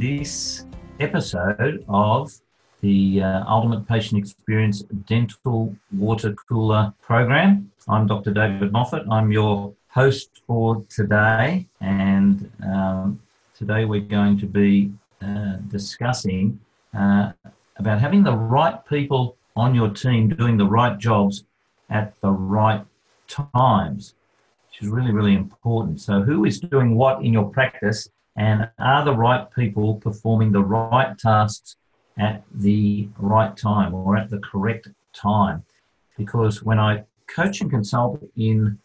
this episode of the uh, Ultimate Patient Experience Dental Water Cooler Program. I'm Dr. David Moffat. I'm your host for today, and um, today we're going to be uh, discussing uh, about having the right people on your team doing the right jobs at the right times, which is really, really important. So, who is doing what in your practice, and are the right people performing the right tasks at the right time or at the correct time? Because when I coach and consult in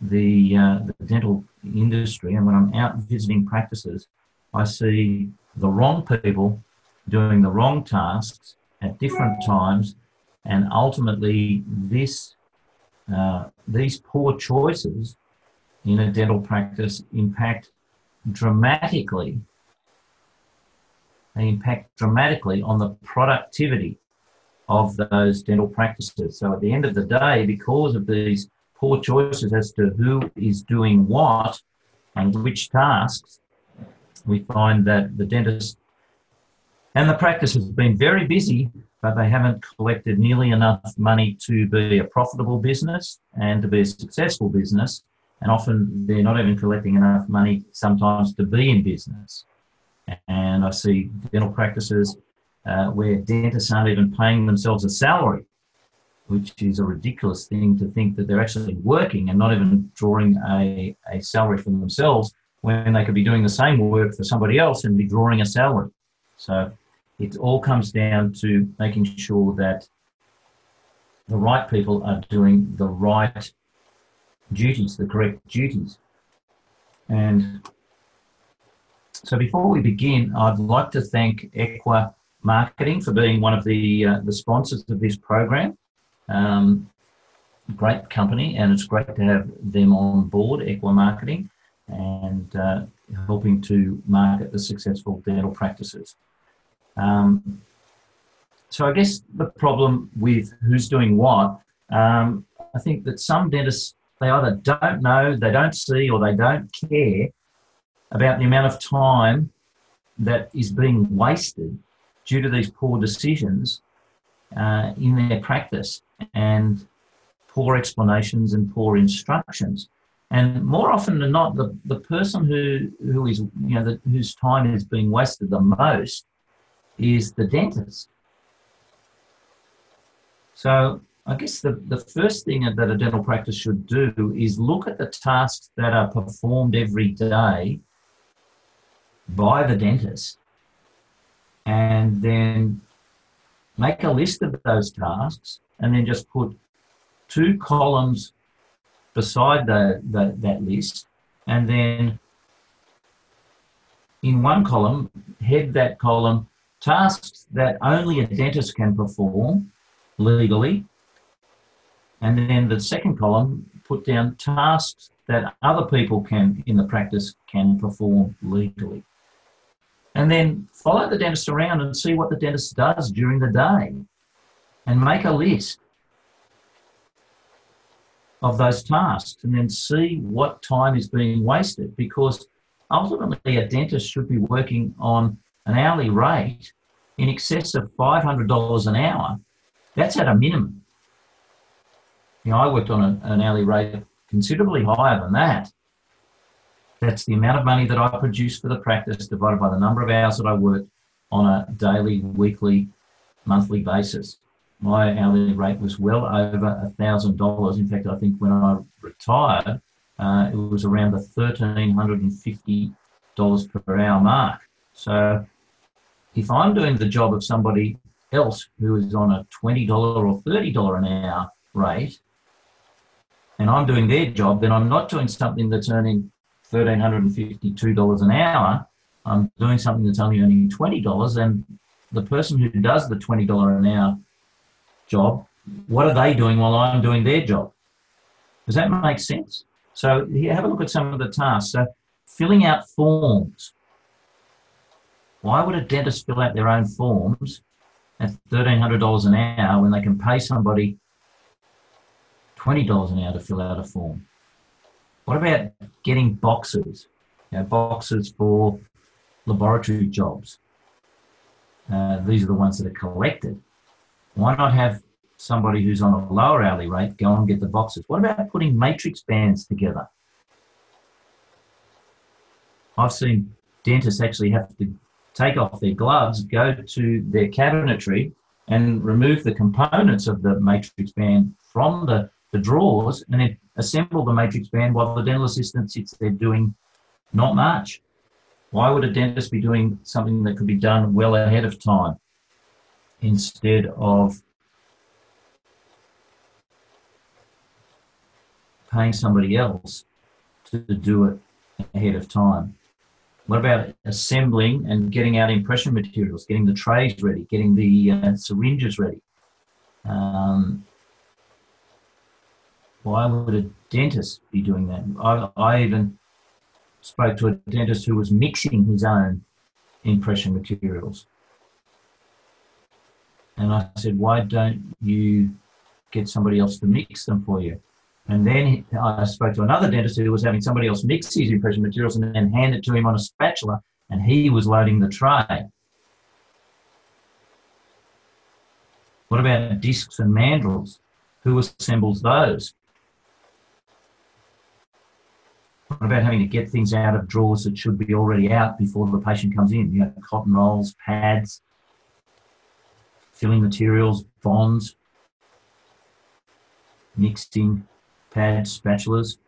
the, uh, the dental industry and when I'm out visiting practices, I see the wrong people doing the wrong tasks at different times, and ultimately, this uh, these poor choices in a dental practice impact dramatically. They impact dramatically on the productivity of those dental practices. So at the end of the day, because of these poor choices as to who is doing what and which tasks, we find that the dentist and the practice has been very busy, but they haven't collected nearly enough money to be a profitable business and to be a successful business. And often they're not even collecting enough money sometimes to be in business. And I see dental practices uh, where dentists aren't even paying themselves a salary, which is a ridiculous thing to think that they're actually working and not even drawing a, a salary for themselves when they could be doing the same work for somebody else and be drawing a salary. So it all comes down to making sure that the right people are doing the right duties, the correct duties. And so before we begin, I'd like to thank Equa Marketing for being one of the, uh, the sponsors of this program. Um, great company, and it's great to have them on board, Equa Marketing, and uh, helping to market the successful dental practices. Um, so I guess the problem with who's doing what, um, I think that some dentists they either don't know, they don't see, or they don't care about the amount of time that is being wasted due to these poor decisions uh, in their practice and poor explanations and poor instructions. And more often than not, the, the person who, who is, you know, the, whose time is being wasted the most is the dentist. So I guess the, the first thing that a dental practice should do is look at the tasks that are performed every day by the dentist and then make a list of those tasks and then just put two columns beside the, the, that list and then in one column head that column tasks that only a dentist can perform legally. And then the second column, put down tasks that other people can, in the practice, can perform legally. And then follow the dentist around and see what the dentist does during the day and make a list of those tasks and then see what time is being wasted because ultimately a dentist should be working on an hourly rate in excess of $500 an hour, that's at a minimum. You know, I worked on a, an hourly rate considerably higher than that. That's the amount of money that I produce for the practice divided by the number of hours that I work on a daily, weekly, monthly basis. My hourly rate was well over $1,000. In fact, I think when I retired, uh, it was around the $1,350 per hour mark. So if I'm doing the job of somebody else who is on a $20 or $30 an hour rate, and I'm doing their job, then I'm not doing something that's earning $1,352 an hour. I'm doing something that's only earning $20. And the person who does the $20 an hour job, what are they doing while I'm doing their job? Does that make sense? So here, have a look at some of the tasks. So filling out forms. Why would a dentist fill out their own forms at $1,300 an hour when they can pay somebody $20 an hour to fill out a form? What about getting boxes? You know, boxes for laboratory jobs. Uh, these are the ones that are collected. Why not have somebody who's on a lower hourly rate go and get the boxes? What about putting matrix bands together? I've seen dentists actually have to take off their gloves, go to their cabinetry, and remove the components of the matrix band from the, the drawers and then assemble the matrix band while the dental assistant sits there doing not much. Why would a dentist be doing something that could be done well ahead of time instead of paying somebody else to do it ahead of time? What about assembling and getting out impression materials, getting the trays ready, getting the uh, syringes ready? Um, why would a dentist be doing that? I, I even spoke to a dentist who was mixing his own impression materials. And I said, why don't you get somebody else to mix them for you? And then I spoke to another dentist who was having somebody else mix his impression materials and then hand it to him on a spatula, and he was loading the tray. What about discs and mandrels? Who assembles those? What about having to get things out of drawers that should be already out before the patient comes in? You know, cotton rolls, pads, filling materials, bonds, mixing pads, spatulas.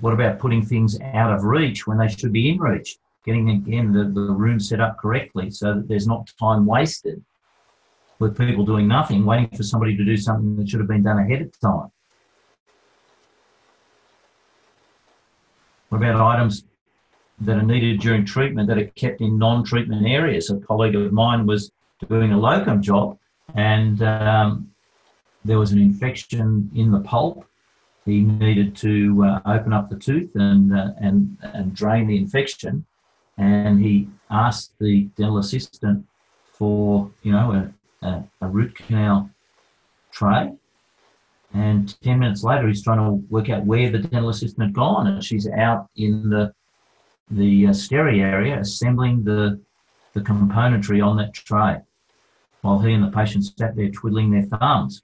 What about putting things out of reach when they should be in reach? Getting again the, the room set up correctly so that there's not time wasted with people doing nothing, waiting for somebody to do something that should have been done ahead of time. What about items that are needed during treatment that are kept in non-treatment areas? A colleague of mine was doing a locum job, and um, there was an infection in the pulp. He needed to uh, open up the tooth and uh, and and drain the infection, and he asked the dental assistant for you know a, a, a root canal tray. And 10 minutes later, he's trying to work out where the dental assistant had gone, and she's out in the the uh, area assembling the the componentry on that tray while he and the patient sat there twiddling their thumbs.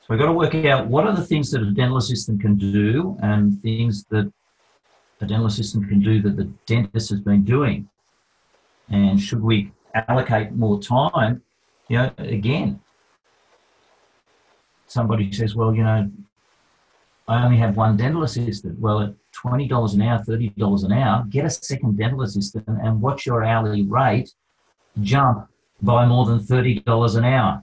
So we've got to work out what are the things that a dental assistant can do and things that a dental assistant can do that the dentist has been doing. And should we allocate more time? You know, again, somebody says, well, you know, I only have one dental assistant. Well, at $20 an hour, $30 an hour, get a second dental assistant and watch your hourly rate jump by more than $30 an hour.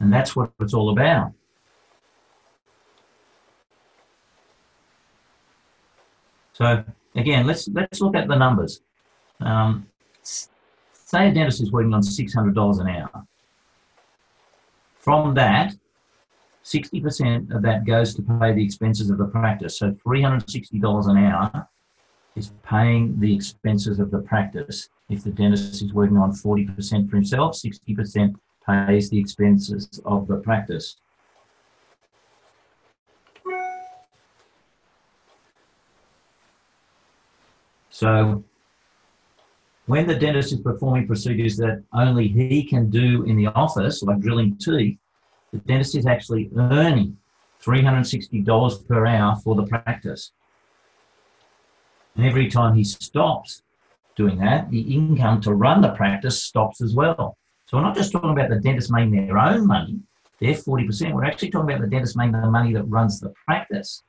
And that's what it's all about. So again, let's let's look at the numbers. Um, say a dentist is working on $600 an hour. From that, 60% of that goes to pay the expenses of the practice. So $360 an hour is paying the expenses of the practice. If the dentist is working on 40% for himself, 60% pays the expenses of the practice. So when the dentist is performing procedures that only he can do in the office, like drilling teeth, the dentist is actually earning $360 per hour for the practice. And every time he stops doing that, the income to run the practice stops as well. So we're not just talking about the dentist making their own money, their 40%. We're actually talking about the dentist making the money that runs the practice.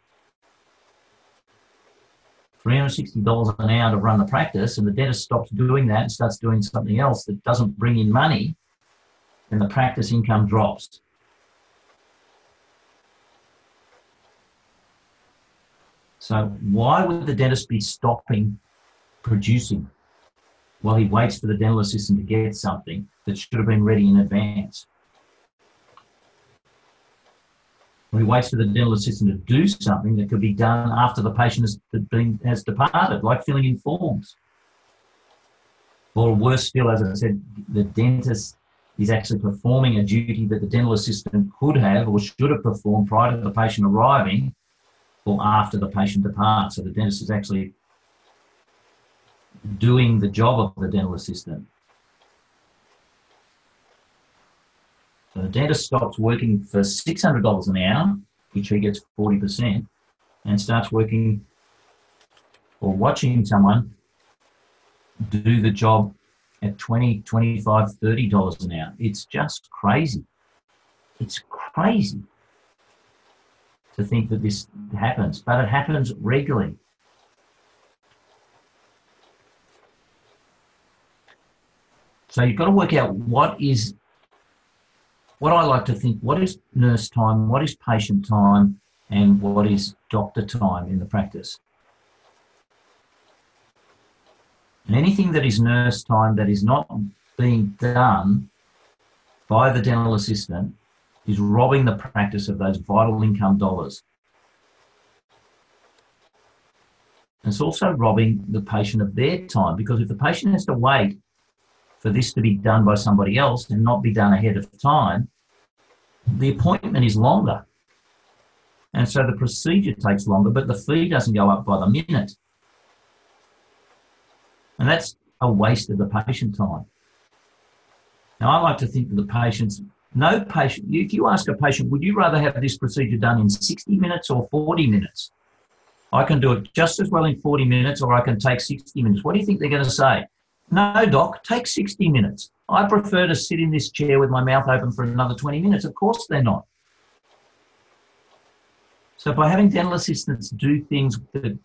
$360 an hour to run the practice, and the dentist stops doing that and starts doing something else that doesn't bring in money, then the practice income drops. So why would the dentist be stopping producing while he waits for the dental assistant to get something that should have been ready in advance? Or he waits for the dental assistant to do something that could be done after the patient has, been, has departed, like filling in forms. Or worse still, as I said, the dentist is actually performing a duty that the dental assistant could have or should have performed prior to the patient arriving or after the patient departs. So the dentist is actually doing the job of the dental assistant. So the dentist stops working for $600 an hour, which he gets 40%, and starts working or watching someone do the job at 20 25 30 dollars an hour. It's just crazy. It's crazy to think that this happens but it happens regularly. So you've got to work out what is what i like to think what is nurse time what is patient time and what is doctor time in the practice And anything that is nurse time that is not being done by the dental assistant is robbing the practice of those vital income dollars. It's also robbing the patient of their time because if the patient has to wait for this to be done by somebody else and not be done ahead of time, the appointment is longer. And so the procedure takes longer, but the fee doesn't go up by the minute. And that's a waste of the patient time. Now, I like to think that the patients, no patient, if you ask a patient, would you rather have this procedure done in 60 minutes or 40 minutes? I can do it just as well in 40 minutes or I can take 60 minutes. What do you think they're going to say? No, doc, take 60 minutes. I prefer to sit in this chair with my mouth open for another 20 minutes. Of course they're not. So by having dental assistants do things that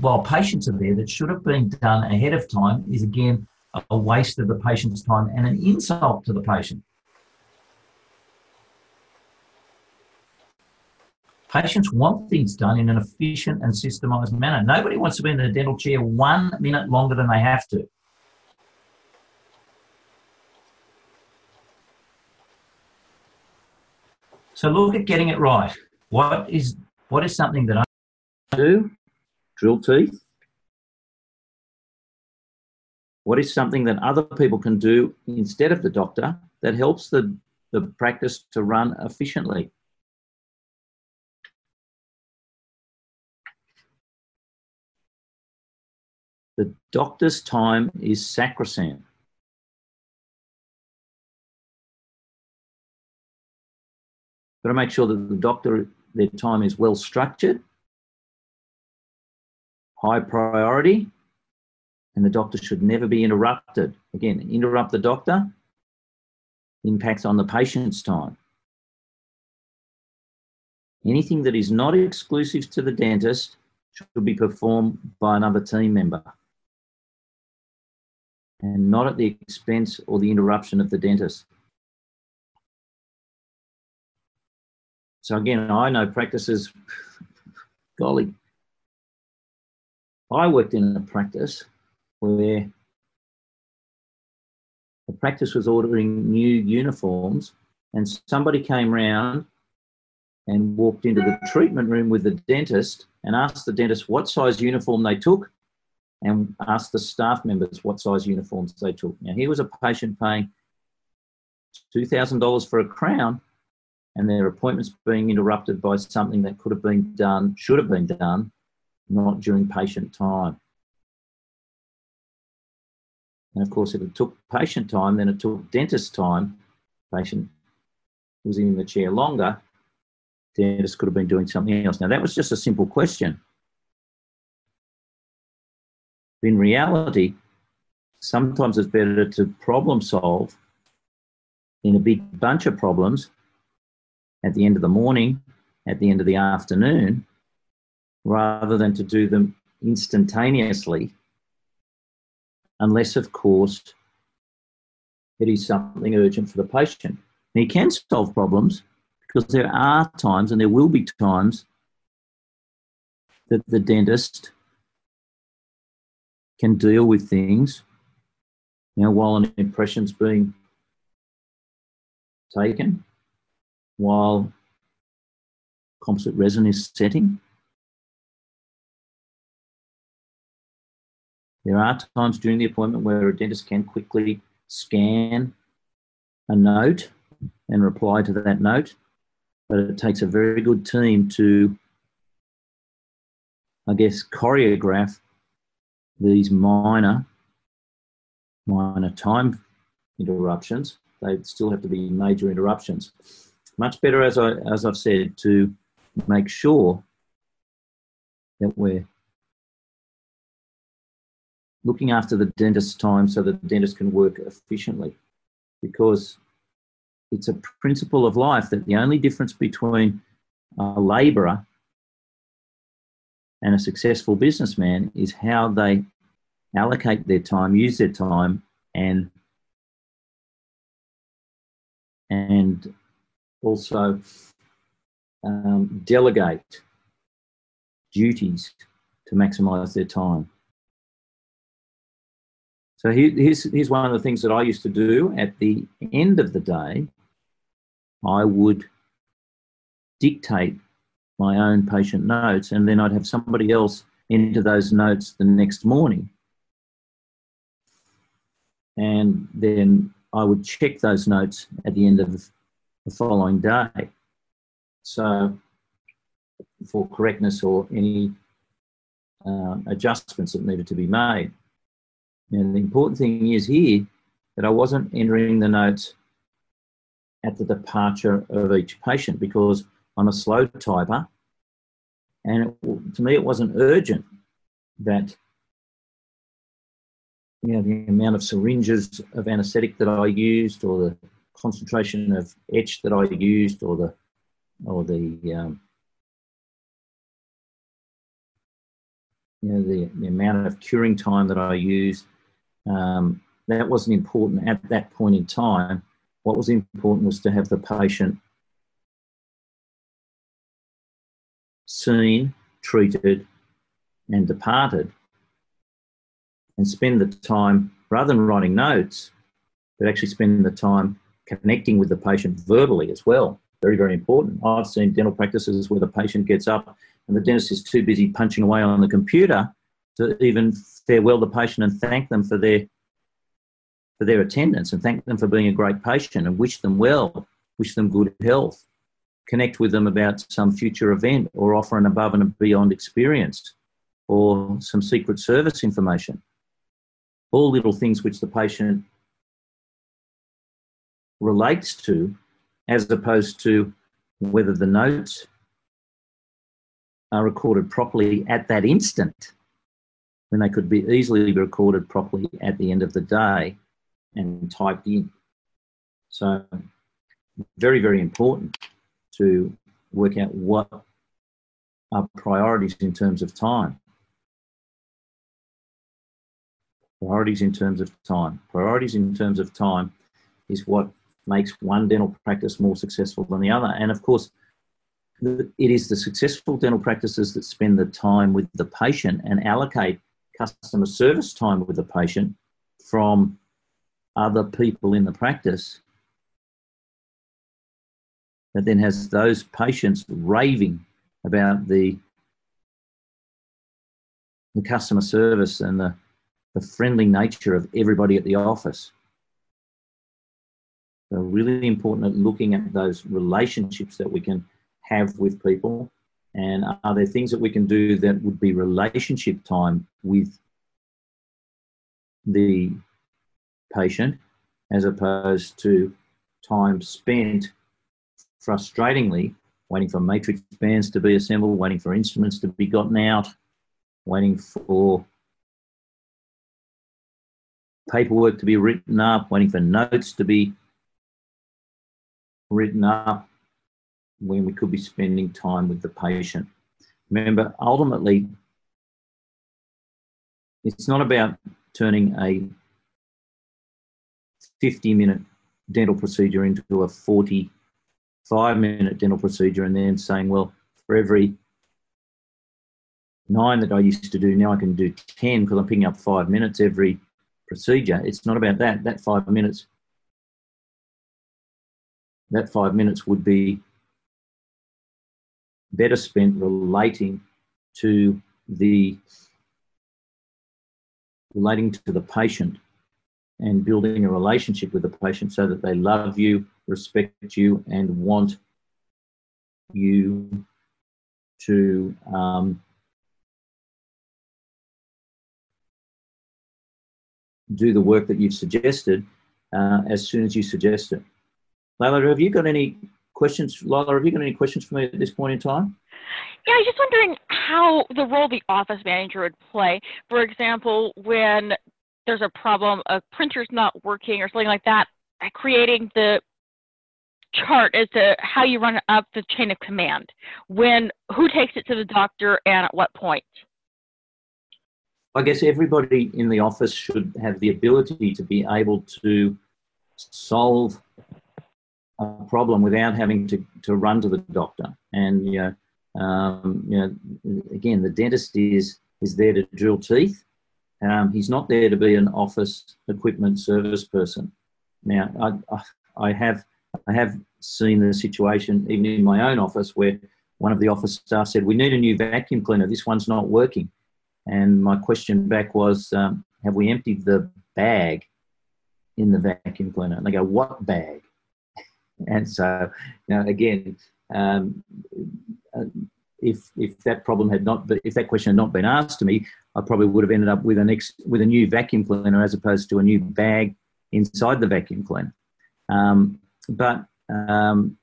while patients are there that should have been done ahead of time is again a waste of the patient's time and an insult to the patient. Patients want things done in an efficient and systemized manner. Nobody wants to be in the dental chair one minute longer than they have to. So look at getting it right. What is what is something that I do drill teeth? What is something that other people can do instead of the doctor that helps the, the practice to run efficiently? The doctor's time is sacrosanct. Got to make sure that the doctor, their time is well structured high priority, and the doctor should never be interrupted. Again, interrupt the doctor impacts on the patient's time. Anything that is not exclusive to the dentist should be performed by another team member and not at the expense or the interruption of the dentist. So again, I know practices, golly, I worked in a practice where the practice was ordering new uniforms, and somebody came round and walked into the treatment room with the dentist and asked the dentist what size uniform they took and asked the staff members what size uniforms they took. Now, here was a patient paying $2,000 for a crown and their appointments being interrupted by something that could have been done, should have been done not during patient time. And of course, if it took patient time, then it took dentist time. Patient was in the chair longer, dentist could have been doing something else. Now, that was just a simple question. In reality, sometimes it's better to problem solve in a big bunch of problems at the end of the morning, at the end of the afternoon, rather than to do them instantaneously, unless, of course, it is something urgent for the patient. And you can solve problems because there are times, and there will be times, that the dentist can deal with things you know, while an impression's being taken, while composite resin is setting. There are times during the appointment where a dentist can quickly scan a note and reply to that note, but it takes a very good team to, I guess, choreograph these minor, minor time interruptions. They still have to be major interruptions. Much better, as I as I've said, to make sure that we're looking after the dentist's time so that the dentist can work efficiently because it's a principle of life that the only difference between a labourer and a successful businessman is how they allocate their time, use their time, and and also um, delegate duties to maximise their time. So here's, here's one of the things that I used to do at the end of the day. I would dictate my own patient notes, and then I'd have somebody else enter those notes the next morning. And then I would check those notes at the end of the following day. So, for correctness or any uh, adjustments that needed to be made. And the important thing is here that I wasn't entering the notes at the departure of each patient because I'm a slow typer. And it, to me, it wasn't urgent that you know, the amount of syringes of anaesthetic that I used, or the concentration of etch that I used, or the or the um, you know the, the amount of curing time that I used, um, that wasn't important at that point in time. What was important was to have the patient seen, treated, and departed, and spend the time rather than writing notes, but actually spend the time connecting with the patient verbally as well. Very, very important. I've seen dental practices where the patient gets up and the dentist is too busy punching away on the computer to even farewell the patient and thank them for their for their attendance and thank them for being a great patient and wish them well, wish them good health, connect with them about some future event or offer an above and beyond experience or some secret service information. All little things which the patient relates to as opposed to whether the notes are recorded properly at that instant when they could be easily be recorded properly at the end of the day and typed in. So, very, very important to work out what are priorities in terms of time. Priorities in terms of time. Priorities in terms of time is what makes one dental practice more successful than the other. And of course, it is the successful dental practices that spend the time with the patient and allocate customer service time with the patient from other people in the practice that then has those patients raving about the the customer service and the, the friendly nature of everybody at the office. So really important at looking at those relationships that we can have with people and are there things that we can do that would be relationship time with the patient as opposed to time spent frustratingly waiting for matrix bands to be assembled, waiting for instruments to be gotten out, waiting for paperwork to be written up, waiting for notes to be written up when we could be spending time with the patient. Remember, ultimately, it's not about turning a 50 minute dental procedure into a 45 minute dental procedure and then saying, well, for every nine that I used to do, now I can do 10 because I'm picking up five minutes every procedure. It's not about that. That five minutes, that five minutes would be better spent relating to the relating to the patient and building a relationship with the patient so that they love you, respect you, and want you to um, do the work that you've suggested uh, as soon as you suggest it. Layla, have you got any questions? Layla, have you got any questions for me at this point in time? Yeah, I was just wondering how the role the office manager would play. For example, when there's a problem, a printer's not working or something like that, creating the chart as to how you run up the chain of command. When who takes it to the doctor and at what point? I guess everybody in the office should have the ability to be able to solve a problem without having to, to run to the doctor. And you know, um, you know, again, the dentist is is there to drill teeth. Um, he's not there to be an office equipment service person. Now, I, I have I have seen the situation even in my own office where one of the office staff said, "We need a new vacuum cleaner. This one's not working." And my question back was, um, have we emptied the bag in the vacuum cleaner? And they go, what bag? And so, you know, again, um, if if that problem had not, if that question had not been asked to me, I probably would have ended up with a next with a new vacuum cleaner as opposed to a new bag inside the vacuum cleaner. Um, but um,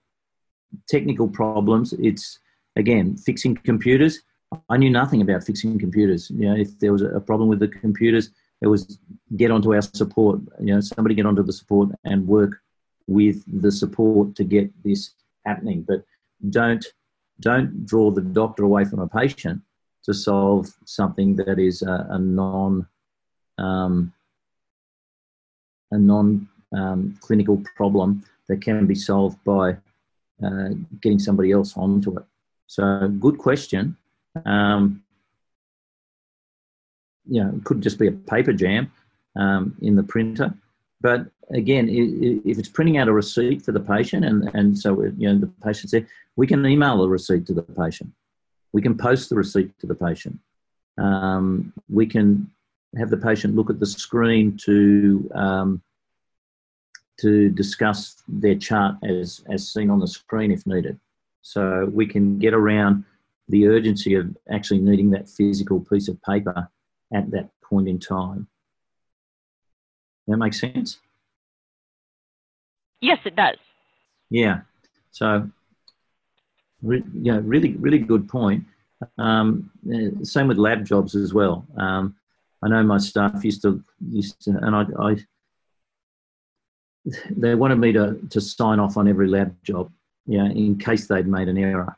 technical problems, it's again fixing computers. I knew nothing about fixing computers. You know, if there was a problem with the computers, it was get onto our support. You know, somebody get onto the support and work with the support to get this happening. But don't don't draw the doctor away from a patient to solve something that is a, a non um, a non um, clinical problem that can be solved by uh, getting somebody else onto it. So, good question. Um, you know, it could just be a paper jam um, in the printer. But again, if it's printing out a receipt for the patient, and, and so you know the patient said, we can email the receipt to the patient, we can post the receipt to the patient, um, we can have the patient look at the screen to um, to discuss their chart as as seen on the screen if needed. So we can get around the urgency of actually needing that physical piece of paper at that point in time. That makes sense? Yes, it does. Yeah. So, re, you know, really, really good point. Um, same with lab jobs as well. Um, I know my staff used to used to, and I, I they wanted me to to sign off on every lab job, yeah, in case they'd made an error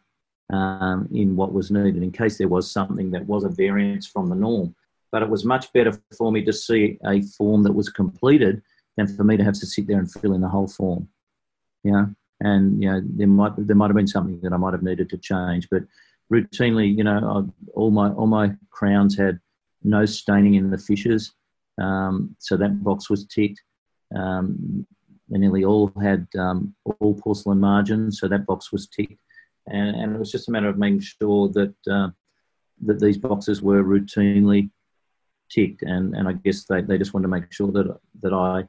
um, in what was needed in case there was something that was a variance from the norm. But it was much better for me to see a form that was completed than for me to have to sit there and fill in the whole form. Know, and you know there might there might have been something that I might have needed to change, but routinely, you know, I, all my all my crowns had no staining in the fissures, um, so that box was ticked. Um, they nearly all had um, all porcelain margins, so that box was ticked and, and it was just a matter of making sure that uh, that these boxes were routinely ticked, and, and I guess they, they just wanted to make sure that that I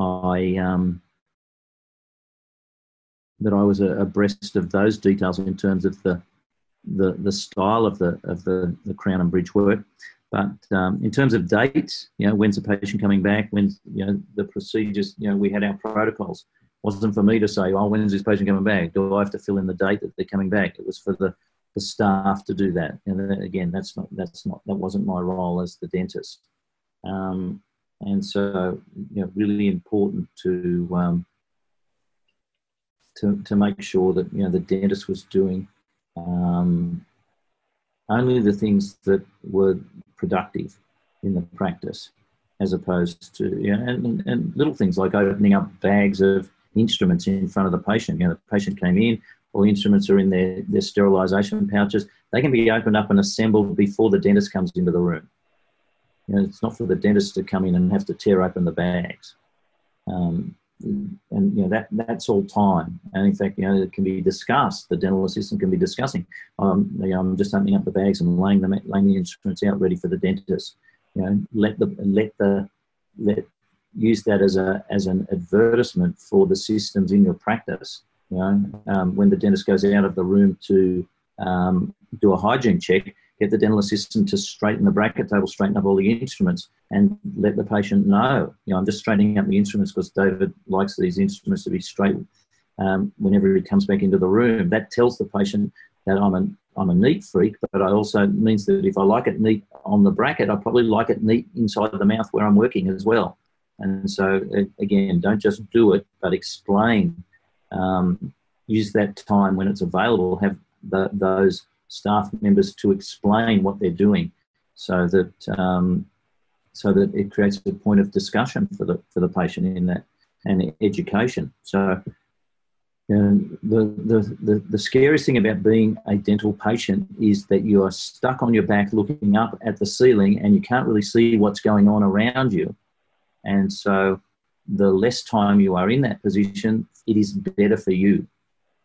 I um, that I was abreast of those details in terms of the the, the style of the of the, the crown and bridge work. But um, in terms of dates, you know, when's the patient coming back? When's you know the procedures? You know, we had our protocols It wasn't for me to say, oh, when's this patient coming back? Do I have to fill in the date that they're coming back? It was for the, the staff to do that. And again, that's not, that's not, that wasn't my role as the dentist. Um, and so, you know, really important to, um, to, to make sure that, you know, the dentist was doing um, only the things that were productive in the practice as opposed to, you know, and, and little things like opening up bags of instruments in front of the patient. You know, the patient came in, the instruments are in their, their sterilisation pouches. They can be opened up and assembled before the dentist comes into the room. You know, it's not for the dentist to come in and have to tear open the bags. Um, and you know that that's all time. And in fact, you know, it can be discussed. The dental assistant can be discussing. Um, you know, I'm just opening up the bags and laying them laying the instruments out ready for the dentist. You know, let the let the let use that as a as an advertisement for the systems in your practice. You know, um, when the dentist goes out of the room to um, do a hygiene check, get the dental assistant to straighten the bracket table, straighten up all the instruments, and let the patient know. You know, I'm just straightening up the instruments because David likes these instruments to be straight um, whenever he comes back into the room. That tells the patient that I'm a I'm a neat freak, but I also means that if I like it neat on the bracket, I probably like it neat inside the mouth where I'm working as well. And so again, don't just do it, but explain. Um, use that time when it's available. Have the, those staff members to explain what they're doing, so that um, so that it creates a point of discussion for the for the patient in that and education. So and the, the, the, the, scariest thing about being a dental patient is that you are stuck on your back looking up at the ceiling and you can't really see what's going on around you. And so, the less time you are in that position, it is better for you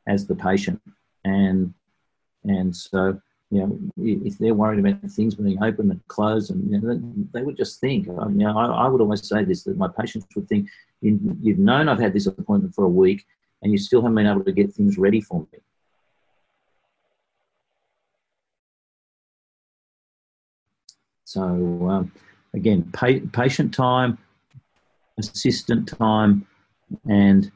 as the patient. And, and so, you know, if they're worried about things being open and closed, and you know, they would just think, you know, I, I would always say this that my patients would think, you've known I've had this appointment for a week and you still haven't been able to get things ready for me. So um, again, pa patient time, assistant time, and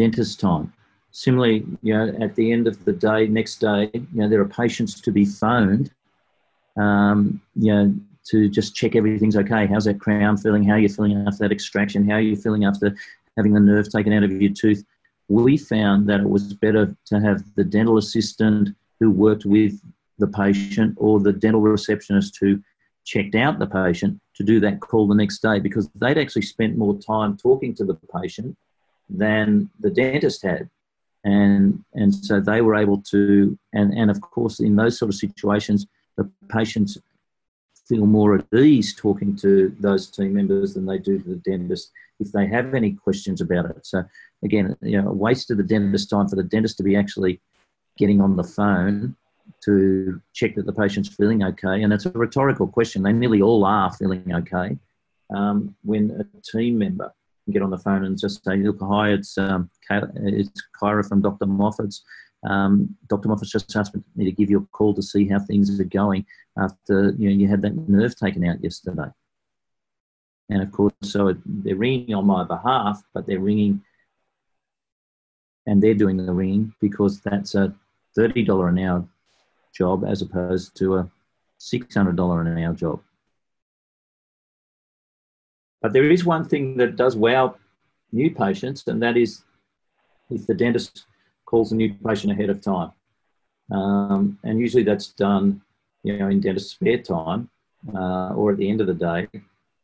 dentist time. Similarly, you know, at the end of the day, next day, you know, there are patients to be phoned. Um, you know, to just check everything's okay. How's that crown feeling? How are you feeling after that extraction? How are you feeling after having the nerve taken out of your tooth? We found that it was better to have the dental assistant who worked with the patient or the dental receptionist who checked out the patient to do that call the next day because they'd actually spent more time talking to the patient than the dentist had. And, and so they were able to, and, and of course, in those sort of situations, the patients feel more at ease talking to those team members than they do to the dentist if they have any questions about it. So again, you know, a waste of the dentist time for the dentist to be actually getting on the phone to check that the patient's feeling okay. And it's a rhetorical question. They nearly all are feeling okay. Um, when a team member can get on the phone and just say, look, hi, it's, um, it's Kyra from Dr. Moffat's. Um, Dr. Moffat's just asked me to give you a call to see how things are going after you know you had that nerve taken out yesterday. And of course, so they're ringing on my behalf, but they're ringing and they're doing the ringing because that's a $30 an hour job as opposed to a $600 an hour job. But there is one thing that does wow new patients, and that is if the dentist calls a new patient ahead of time. Um, and usually that's done you know, in dentist spare time uh, or at the end of the day.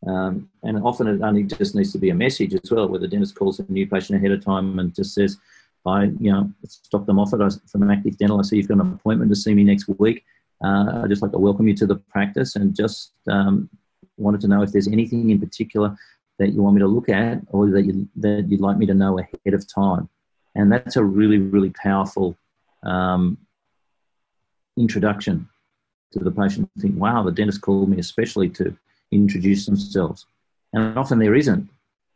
Um, and often it only just needs to be a message as well, where the dentist calls a new patient ahead of time and just says, "I, you know, stop them off Dr. Moffat from Active Dental. I see you've got an appointment to see me next week. Uh, I'd just like to welcome you to the practice and just um, wanted to know if there's anything in particular that you want me to look at or that, you, that you'd like me to know ahead of time." And that's a really, really powerful um, introduction to the patient think, wow, the dentist called me especially to introduce themselves. And often there isn't.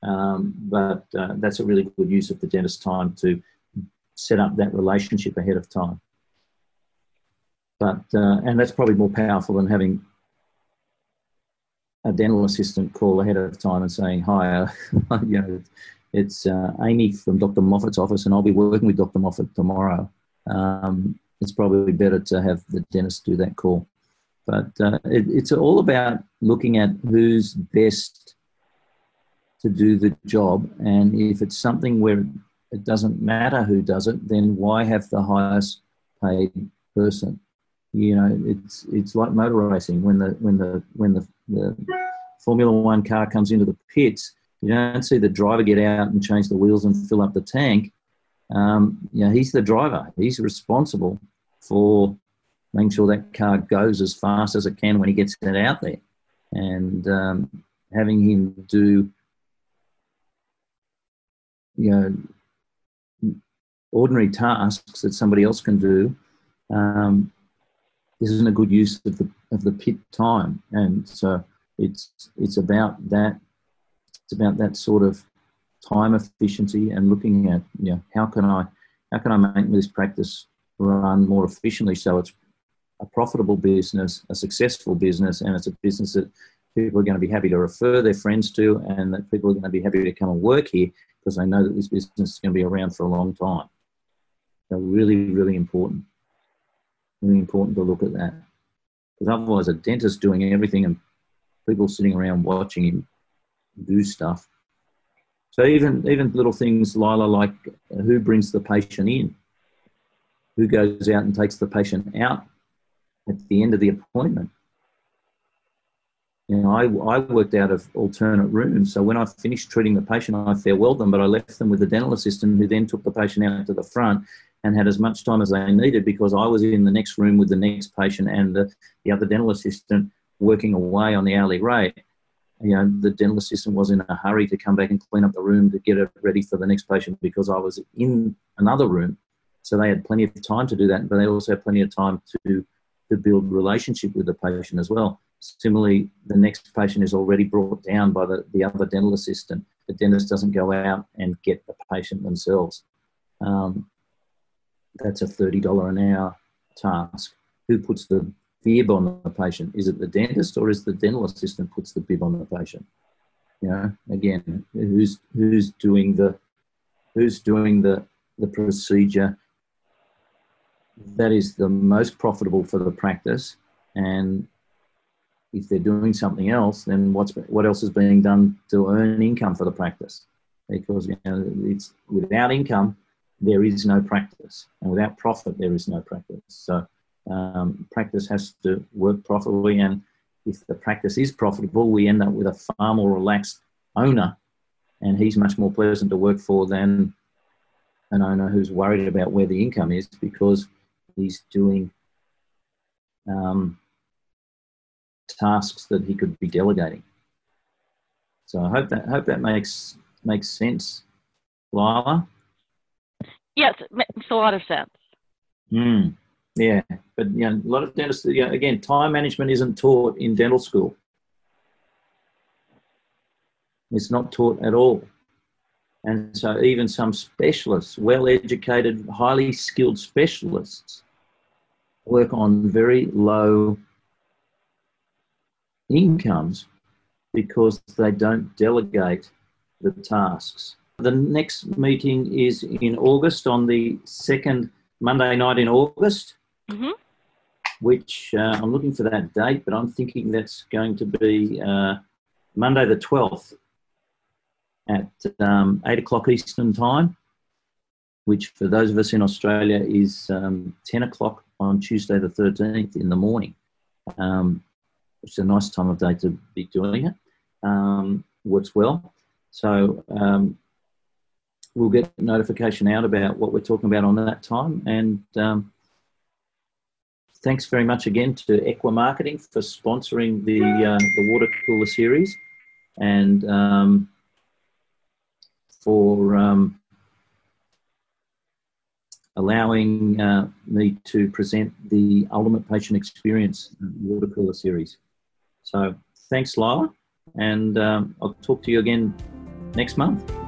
Um, but uh, that's a really good use of the dentist's time to set up that relationship ahead of time. But, uh, and that's probably more powerful than having a dental assistant call ahead of time and saying, hi, uh, you know, it's uh, Amy from Dr. Moffat's office and I'll be working with Dr. Moffat tomorrow. Um, it's probably better to have the dentist do that call. But uh, it, it's all about looking at who's best to do the job. And if it's something where it doesn't matter who does it, then why have the highest paid person? You know, it's it's like motor racing. When the when the when the, the Formula One car comes into the pits, you don't see the driver get out and change the wheels and fill up the tank. Um, you know, he's the driver. He's responsible for making sure that car goes as fast as it can when he gets it out there. And um, having him do, you know, ordinary tasks that somebody else can do um, isn't a good use of the, of the pit time. And so it's it's about that it's about that sort of time efficiency and looking at you know how can I how can I make this practice run more efficiently so it's a profitable business, a successful business, and it's a business that people are going to be happy to refer their friends to, and that people are going to be happy to come and work here because they know that this business is going to be around for a long time. So really, really important. Really important to look at that. Because otherwise, a dentist doing everything and people sitting around watching him do stuff. So even even little things, Lila, like uh, who brings the patient in, who goes out and takes the patient out at the end of the appointment. You know, I, I worked out of alternate rooms. So when I finished treating the patient, I farewelled them, but I left them with the dental assistant who then took the patient out to the front and had as much time as they needed because I was in the next room with the next patient and the, the other dental assistant working away on the hourly rate. You know, the dental assistant was in a hurry to come back and clean up the room to get it ready for the next patient because I was in another room. So they had plenty of time to do that, but they also had plenty of time to to build relationship with the patient as well. Similarly, the next patient is already brought down by the, the other dental assistant. The dentist doesn't go out and get the patient themselves. Um, that's a $30 an hour task. Who puts the bib on the patient? Is it the dentist or is the dental assistant puts the bib on the patient? You know, again, who's who's doing the who's doing the the procedure that is the most profitable for the practice. And if they're doing something else, then what's what else is being done to earn income for the practice? Because you know, it's without income, there is no practice, and without profit, there is no practice. So um, practice has to work profitably, and if the practice is profitable, we end up with a far more relaxed owner, and he's much more pleasant to work for than an owner who's worried about where the income is because he's doing um, tasks that he could be delegating. So I hope that hope that makes makes sense, Lila. Yes, it makes a lot of sense. Hmm. Yeah, but you know, a lot of dentists. You know, again, time management isn't taught in dental school. It's not taught at all. And so, even some specialists, well educated, highly skilled specialists, work on very low incomes because they don't delegate the tasks. The next meeting is in August on the second Monday night in August, mm-hmm. which uh, I'm looking for that date, but I'm thinking that's going to be uh, Monday the 12th at um, 8 o'clock Eastern Time, which for those of us in Australia is um, 10 o'clock on Tuesday the 13th in the morning, um, is a nice time of day to be doing it. Um, works well. So um, we'll get notification out about what we're talking about on that time. And um, thanks very much again to Equa Marketing for sponsoring the, uh, the water cooler series and um, for um, allowing uh, me to present the Ultimate Patient Experience Water Cooler Series. So thanks, Lila, and um, I'll talk to you again next month.